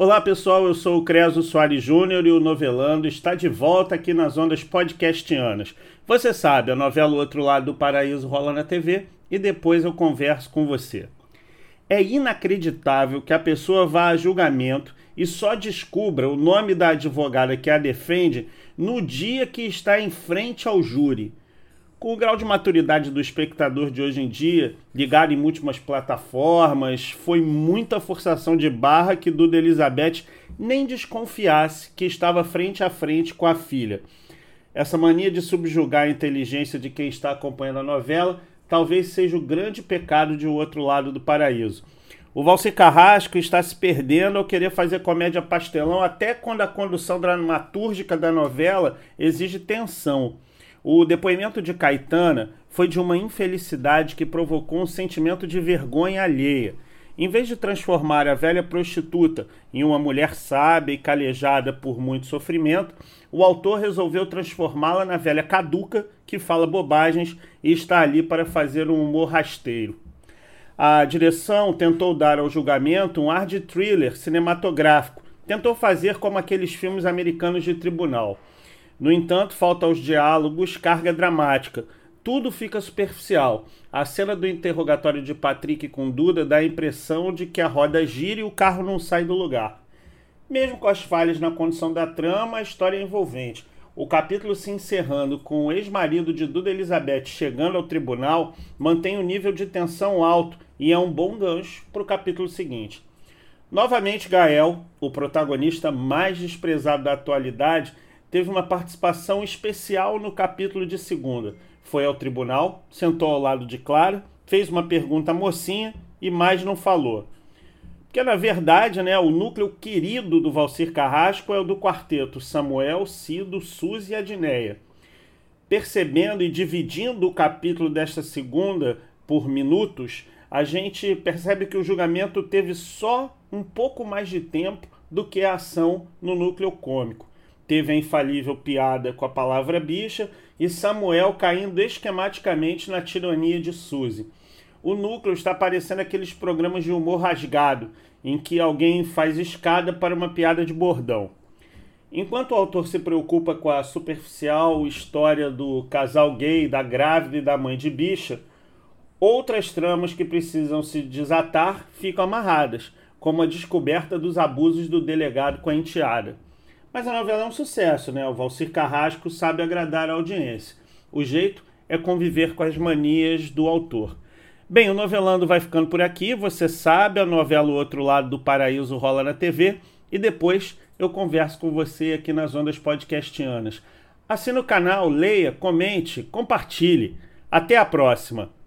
Olá pessoal, eu sou o Creso Soares Júnior e o Novelando está de volta aqui nas ondas podcastianas. Você sabe, a novela O Outro Lado do Paraíso rola na TV e depois eu converso com você. É inacreditável que a pessoa vá a julgamento e só descubra o nome da advogada que a defende no dia que está em frente ao júri. Com o grau de maturidade do espectador de hoje em dia, ligado em múltiplas plataformas, foi muita forçação de barra que Duda Elizabeth nem desconfiasse que estava frente a frente com a filha. Essa mania de subjugar a inteligência de quem está acompanhando a novela talvez seja o grande pecado de O Outro Lado do Paraíso. O Valci Carrasco está se perdendo ao querer fazer comédia pastelão até quando a condução dramatúrgica da novela exige tensão. O depoimento de Caetana foi de uma infelicidade que provocou um sentimento de vergonha alheia. Em vez de transformar a velha prostituta em uma mulher sábia e calejada por muito sofrimento, o autor resolveu transformá-la na velha caduca que fala bobagens e está ali para fazer um humor rasteiro. A direção tentou dar ao julgamento um ar de thriller cinematográfico, tentou fazer como aqueles filmes americanos de tribunal. No entanto, falta aos diálogos carga dramática. Tudo fica superficial. A cena do interrogatório de Patrick com Duda dá a impressão de que a roda gira e o carro não sai do lugar. Mesmo com as falhas na condição da trama, a história é envolvente. O capítulo se encerrando com o ex-marido de Duda Elizabeth chegando ao tribunal mantém o um nível de tensão alto e é um bom gancho para o capítulo seguinte. Novamente, Gael, o protagonista mais desprezado da atualidade, teve uma participação especial no capítulo de segunda. Foi ao tribunal, sentou ao lado de Clara, fez uma pergunta à mocinha e mais não falou. Porque, na verdade, né, o núcleo querido do Valcir Carrasco é o do quarteto Samuel, Cido, Suzy e Adneia. Percebendo e dividindo o capítulo desta segunda por minutos, a gente percebe que o julgamento teve só um pouco mais de tempo do que a ação no núcleo cômico teve a infalível piada com a palavra bicha e Samuel caindo esquematicamente na tirania de Suzy. O núcleo está parecendo aqueles programas de humor rasgado, em que alguém faz escada para uma piada de bordão. Enquanto o autor se preocupa com a superficial história do casal gay, da grávida e da mãe de bicha, outras tramas que precisam se desatar ficam amarradas, como a descoberta dos abusos do delegado com a enteada. Mas a novela é um sucesso, né? O Valcir Carrasco sabe agradar a audiência. O jeito é conviver com as manias do autor. Bem, o Novelando vai ficando por aqui. Você sabe, a novela O Outro Lado do Paraíso rola na TV. E depois eu converso com você aqui nas ondas podcastianas. Assine o canal, leia, comente, compartilhe. Até a próxima!